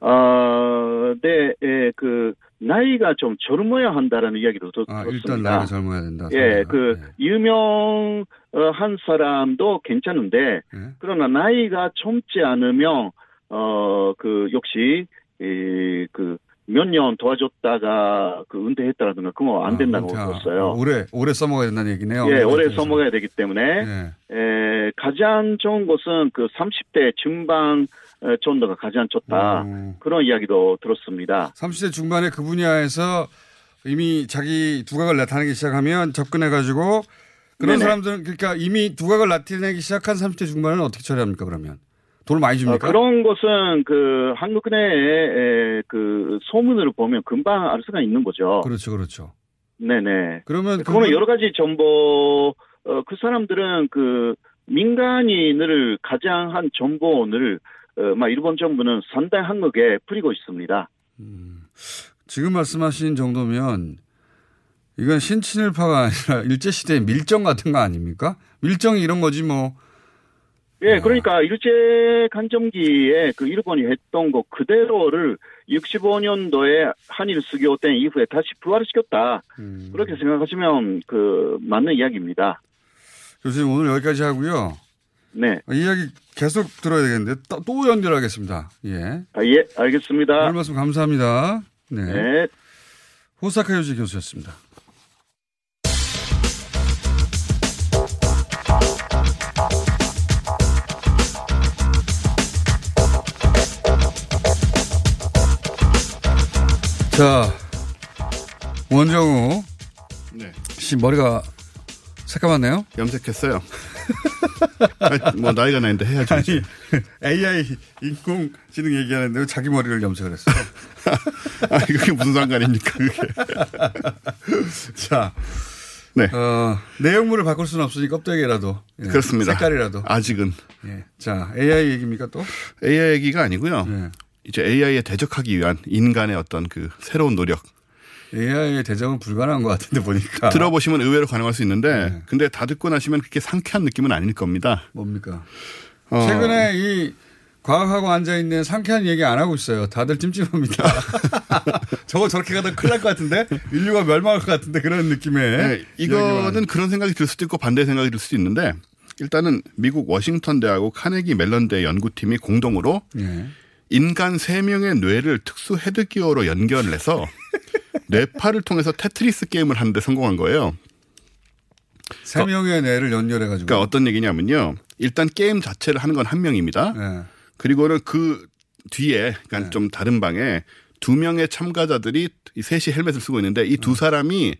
어, 네, 예, 그 나이가 좀 젊어야 한다라는 이야기도 들- 아, 들었습니다. 일단 나이가 젊어야 된다. 예, 그 유명한 사람도 괜찮은데 네. 그러나 나이가 젊지 않으면 어 그 역시 이 그 몇 년 도와줬다가 그 은퇴했다라든가 그거 안 된다고 은퇴, 아, 들었어요. 오래 오래 써먹어야 된다는 얘기네요. 예, 오래 그래서. 써먹어야 되기 때문에 네. 에, 가장 좋은 것은 그 30대 중반 어, 정도가 가장 좋다 음. 그런 이야기도 들었습니다. 30대 중반에 그 분야에서 이미 자기 두각을 나타내기 시작하면 접근해 가지고 그런 네네. 사람들은 그러니까 이미 두각을 나타내기 시작한 30대 중반은 어떻게 처리합니까 그러면 돈을 많이 어, 줍니까? 그런 것은 그 한국 내에 그 소문을 보면 금방 알 수가 있는 거죠. 그렇죠, 그렇죠. 네네. 그러면 그거는 그분- 여러 가지 정보 어, 그 사람들은 그 민간인을 가장 한 정보원을 어, 막 일본 정부는 상당 한국에 뿌리고 있습니다. 지금 말씀하신 정도면 이건 신친일파가 아니라 일제 시대의 밀정 같은 거 아닙니까? 밀정이 이런 거지 뭐. 예, 그러니까 일제 간점기에 그 일본이 했던 거 그대로를 65년도에 한일 수교된 이후에 다시 부활시켰다. 음. 그렇게 생각하시면 그 맞는 이야기입니다. 교수님 오늘 여기까지 하고요. 네. 이 이야기 계속 들어야 되겠는데 또, 또 연결하겠습니다. 예. 아, 예, 알겠습니다. 오늘 말씀 감사합니다. 네. 네. 호사카 유지 교수였습니다. 자, 원정우 네. 씨 머리가 새까맣네요. 염색했어요. 아니, 뭐 나이가 나는데 해야죠. 아니 AI 인공지능 얘기하는데 왜 자기 머리를 염색을 했어? 아 그게 무슨 상관입니까? 그게. 자, 네. 어, 내용물을 바꿀 수는 없으니 껍데기라도 예, 그렇습니다. 색깔이라도. 아직은. 예. 자, AI 얘기입니까 또? AI 얘기가 아니고요. 네. 이제 AI에 대적하기 위한 인간의 어떤 그 새로운 노력. AI의 대적은 불가능한 것 같은데 보니까. 들어보시면 의외로 가능할 수 있는데, 네. 근데 다 듣고 나시면 그렇게 상쾌한 느낌은 아닐 겁니다. 뭡니까? 어, 최근에 이 과학하고 앉아 있는 상쾌한 얘기 안 하고 있어요. 다들 찜찜합니다. 저거 저렇게 가다 큰일 날 것 같은데 인류가 멸망할 것 같은데 그런 느낌의 네, 이거는. 그런 생각이 들 수도 있고 반대 생각이 들 수도 있는데, 일단은 미국 워싱턴 대하고 카네기 멜런대 연구팀이 공동으로 예. 인간 3명의 뇌를 특수 헤드기어로 연결을 해서 뇌파를 통해서 테트리스 게임을 하는데 성공한 거예요. 세 명의 뇌를 연결해가지고. 그러니까 어떤 얘기냐면요. 일단 게임 자체를 하는 건 한 명입니다. 네. 그리고는 그 뒤에, 그러니까 좀 다른 방에 두 명의 참가자들이 이 셋이 헬멧을 쓰고 있는데 이 네. 두 사람이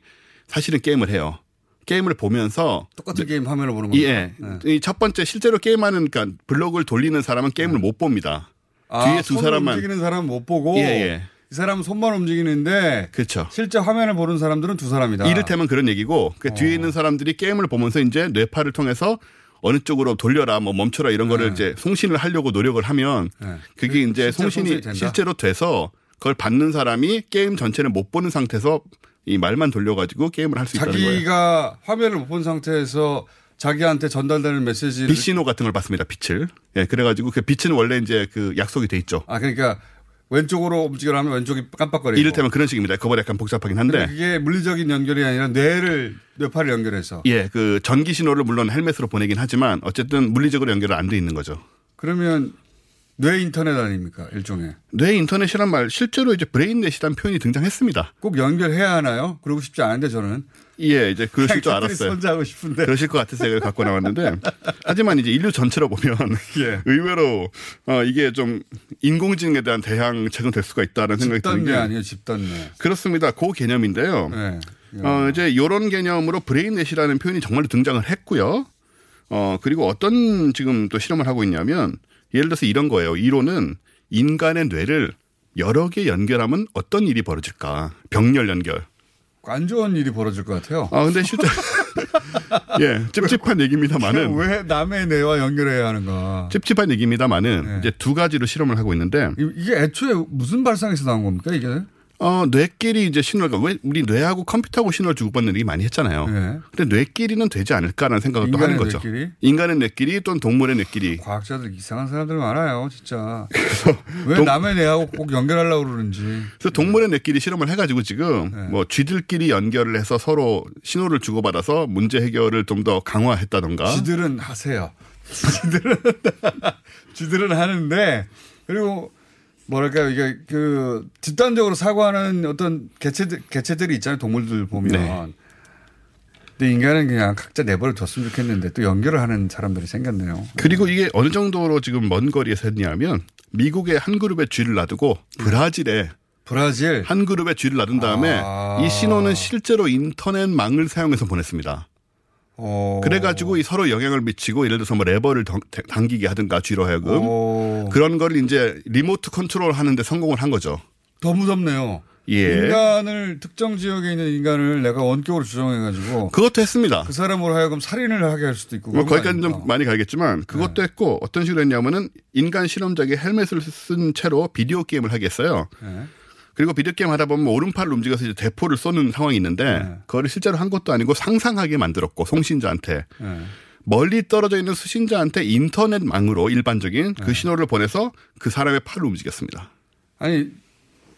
사실은 게임을 해요. 게임을 보면서 똑같은 게임 화면을 보는 겁니다. 예. 네. 이첫 번째 실제로 게임하는 그러니까 블록을 돌리는 사람은 게임을 못 봅니다. 아, 뒤에 두 사람만 움직이는 사람은 못 보고 예, 예. 이 사람은 손만 움직이는데 그렇죠. 실제 화면을 보는 사람들은 두 사람이다. 이를테면 그런 얘기고 그 어. 뒤에 있는 사람들이 게임을 보면서 이제 뇌파를 통해서 어느 쪽으로 돌려라 뭐 멈춰라 이런 거를 이제 송신을 하려고 노력을 하면 네. 그게 이제 송신이? 실제로 돼서 그걸 받는 사람이 게임 전체를 못 보는 상태에서 이 말만 돌려가지고 게임을 할 수 있다는 거예요. 자기가 화면을 못 본 상태에서 자기한테 전달되는 메시지를 빛 신호 같은 걸 받습니다. 빛을. 예, 그래가지고 그 빛은 원래 이제 그 약속이 돼 있죠. 아 그러니까 왼쪽으로 움직여라면 왼쪽이 깜빡거리고 이를테면 그런 식입니다. 그거보다 약간 복잡하긴 한데. 그게 물리적인 연결이 아니라 뇌를 뇌파를 연결해서 예, 그 전기 신호를 물론 헬멧으로 보내긴 하지만 어쨌든 물리적으로 연결은 안 돼 있는 거죠. 그러면 뇌 인터넷 아닙니까? 일종의. 뇌 인터넷이란 말 실제로 이제 BrainNet이라는 표현이 등장했습니다. 꼭 연결해야 하나요? 그러고 싶지 않은데 저는. 예, 이제 그러실 줄 알았어요. 혼자 하고 싶은데. 그러실 것 같아서 제가 갖고 나왔는데 하지만 이제 인류 전체로 보면 예. 의외로 어, 이게 좀 인공지능에 대한 대항제가 될 수가 있다는 생각이 드는 게 아니에요, 집단뇌. 그렇습니다. 그 개념인데요. 네. 어, 이제 이런 개념으로 BrainNet이라는 표현이 정말로 등장을 했고요. 어, 그리고 어떤 지금 또 실험을 하고 있냐면 예를 들어서 이런 거예요. 이론은 인간의 뇌를 여러 개 연결하면 어떤 일이 벌어질까? 병렬 연결. 안 좋은 일이 벌어질 것 같아요. 아, 근데 실제 예, 찝찝한 얘기입니다만은 왜 남의 뇌와 연결해야 하는가? 찝찝한 얘기입니다만은 이제 두 가지로 실험을 하고 있는데 이- 이게 애초에 무슨 발상에서 나온 겁니까 이게? 어, 뇌끼리 이제 신호가 왜 우리 뇌하고 컴퓨터하고 신호를 주고받는 얘기 많이 했잖아요. 근데 뇌끼리는 되지 않을까라는 생각을 또 네. 하는 거죠. 뇌끼리? 인간의 뇌끼리 또는 동물의 뇌끼리. 과학자들 이상한 사람들 많아요, 진짜. 왜 동- 남의 뇌하고 꼭 연결하려고 그러는지. 그래서 동물의 뇌끼리 실험을 해가지고 지금 네. 뭐 쥐들끼리 연결을 해서 서로 신호를 주고받아서 문제 해결을 좀 더 강화했다던가. 쥐들은 하세요. 쥐들은 쥐들은 하는데 그리고 뭐랄까요 이게 그 집단적으로 사고하는 어떤 개체들 개체들이 있잖아요 동물들 보면. 네. 근데 인간은 그냥 각자 내버려 뒀으면 좋겠는데 또 연결을 하는 사람들이 생겼네요. 그리고 이게 어느 정도로 지금 먼 거리에서 했냐면 미국의 한 그룹에 쥐를 놔두고 브라질에 브라질 한 그룹에 쥐를 놔둔 다음에 아. 이 신호는 실제로 인터넷망을 사용해서 보냈습니다. 어. 그래가지고 이 서로 영향을 미치고 예를 들어서 뭐 레버를 당- 당기게 하든가 쥐로 하여금 오. 그런 걸 이제 리모트 컨트롤 하는데 성공을 한 거죠. 더 무섭네요. 예. 인간을 특정 지역에 있는 인간을 내가 원격으로 조정해가지고 그것도 했습니다. 그 사람으로 하여금 살인을 하게 할 수도 있고. 뭐거 거기까지? 좀 많이 가겠지만 그것도 했고 어떤 식으로 했냐면은 인간 실험자에게 헬멧을 쓴 채로 비디오 게임을 하게 했어요. 네. 그리고 비디오 게임 하다 보면 오른팔을 움직여서 이제 대포를 쏘는 상황이 있는데 그거를 실제로 한 것도 아니고 상상하게 만들었고 송신자한테 네. 멀리 떨어져 있는 수신자한테 인터넷망으로 일반적인 네. 그 신호를 보내서 그 사람의 팔을 움직였습니다. 아니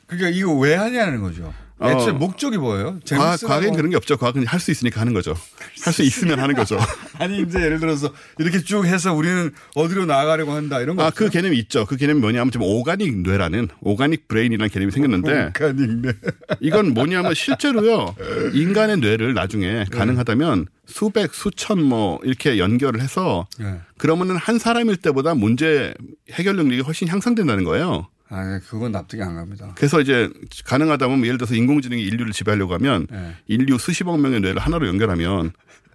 그러니까 이거 왜 하냐는 거죠. 애초에 어. 목적이 뭐예요? 과학, 재밌으라고- 과학엔 그런 게 없죠. 과학은 할 수 있으니까 하는 거죠. 할 수 있으면 하는 거죠. 아니 이제 예를 들어서 이렇게 쭉 해서 우리는 어디로 나아가려고 한다 이런 거. 아, 그 개념이 있죠. 그 개념이 뭐냐면 지금 organic 뇌라는 organic brain이라는 개념이 생겼는데 organic 뇌. 이건 뭐냐면 실제로요. 인간의 뇌를 나중에 가능하다면 수백, 수천 뭐 이렇게 연결을 해서 네. 그러면은 한 사람일 때보다 문제 해결 능력이 훨씬 향상된다는 거예요. 아, 그건 납득이 안 갑니다. 그래서 이제 가능하다면 뭐 예를 들어서 인공지능이 인류를 지배하려고 하면 네. 인류 수십억 명의 뇌를 하나로 연결하면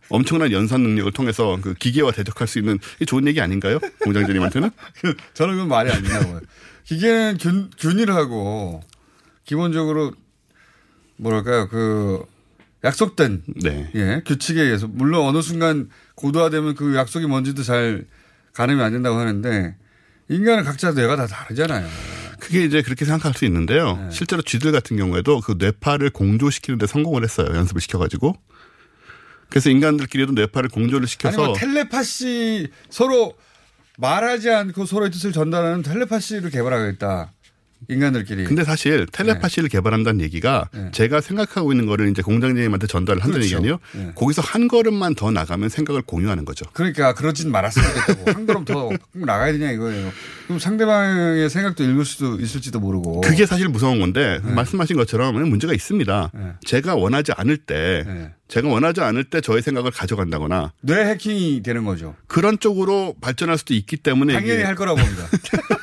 엄청난 연산 능력을 통해서 그 기계와 대적할 수 있는 좋은 얘기 아닌가요? 공장장님한테는? 저는 그건 말이 안 된다고요. 기계는 균, 균일하고 기본적으로 뭐랄까요 그 약속된 네. 예, 규칙에 의해서 물론 어느 순간 고도화되면 그 약속이 뭔지도 잘 가늠이 안 된다고 하는데 인간은 각자 뇌가 다 다르잖아요. 그게 이제 그렇게 생각할 수 있는데요. 네. 실제로 쥐들 같은 경우에도 그 뇌파를 공조시키는데 성공을 했어요. 연습을 시켜가지고. 그래서 인간들끼리도 뇌파를 공조를 시켜서 아니 뭐 텔레파시 서로 말하지 않고 서로의 뜻을 전달하는 텔레파시를 개발하겠다. 인간들끼리. 근데 사실 텔레파시를 개발한다는 얘기가 네. 제가 생각하고 있는 거를 이제 공장장님한테 전달을 한다는 그렇죠. 얘기 아니에요? 네. 거기서 한 걸음만 더 나가면 생각을 공유하는 거죠. 그러니까 그러진 말았으면 좋겠다고. 한 걸음 더 나가야 되냐 이거예요. 그럼 상대방의 생각도 읽을 수도 있을지도 모르고. 그게 사실 무서운 건데 네. 말씀하신 것처럼 문제가 있습니다. 제가 원하지 않을 때 네. 제가 원하지 않을 때 저의 생각을 가져간다거나 뇌 해킹이 되는 거죠. 그런 쪽으로 발전할 수도 있기 때문에 당연히 할 거라고 봅니다.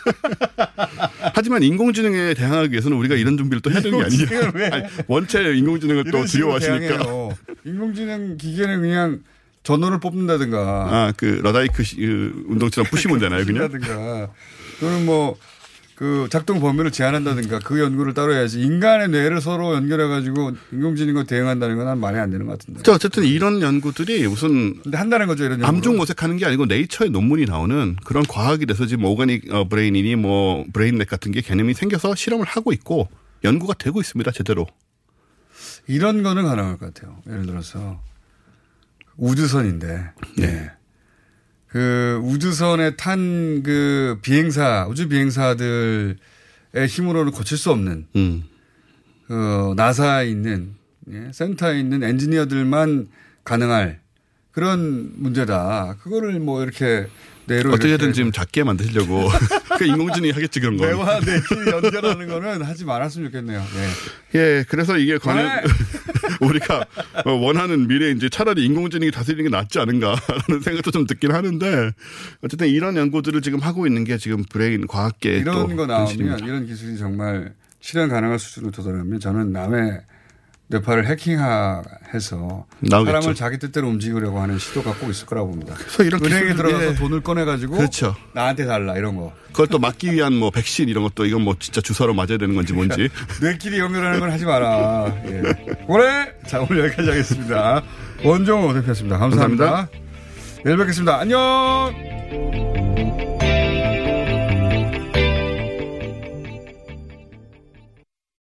하지만 인공지능에 대항하기 위해서는 우리가 이런 준비를 또 해야 되는 게 인공지능을 왜? 아니에요. 아니, 원체 인공지능을 또 두려워하시니까. 인공지능 기계는 그냥 전원을 뽑는다든가. 아, 그 러다이트 시- 그 운동처럼 부시면 되나요, 그냥? 또는 뭐 그 작동 범위를 제한한다든가 그 연구를 따로 해야지 인간의 뇌를 서로 연결해 가지고 인공지능과 대응한다는 건 난 말이 안 되는 것 같은데. 자, 어쨌든 이런 연구들이 무슨 근데 한다는 거죠 이런 연구. 암중 모색하는 게 아니고 네이처에 논문이 나오는 그런 과학이 돼서 지금 organic 어, brain이니 뭐 Brainet 같은 게 개념이 생겨서 실험을 하고 있고 연구가 되고 있습니다, 제대로. 이런 거는 가능할 것 같아요. 예를 들어서 우주선인데 네. 그 우주선에 탄 그 비행사 우주 비행사들의 힘으로는 고칠 수 없는 음. 그 나사에 있는 예, 센터에 있는 엔지니어들만 가능할 그런 문제다. 그거를 뭐 이렇게 어떻게든 지금 작게 만드시려고 그 인공지능이 하겠지 그런 거. 뇌와 뇌를 연결하는 거는 하지 말았으면 좋겠네요. 예. 예, 그래서 이게 과연 네. 우리가 어, 원하는 미래 이제 차라리 인공지능이 다스리는 게 낫지 않은가라는 생각도 좀 듣긴 하는데 어쨌든 이런 연구들을 지금 하고 있는 게 지금 브레인 과학계 이런 또거 나오면 현실입니다. 이런 기술이 정말 실현 가능한 수준으로 도달하면 저는 남의 뇌파를 해킹해서. 사람을 자기 뜻대로 움직이려고 하는 시도가 꼭 있을 거라고 봅니다. 그래서 이런 은행에 들어가서 예. 돈을 꺼내가지고 그렇죠. 나한테 달라 이런 거. 그걸 또 막기 위한 뭐 백신 이런 것도 이건 뭐 진짜 주사로 맞아야 되는 건지 뭔지. 뇌끼리 연결하는 건 하지 마라. 예. 올해 자 오늘 여기까지 하겠습니다. 원종호 대표였습니다. 감사합니다. 내일 뵙겠습니다. 안녕.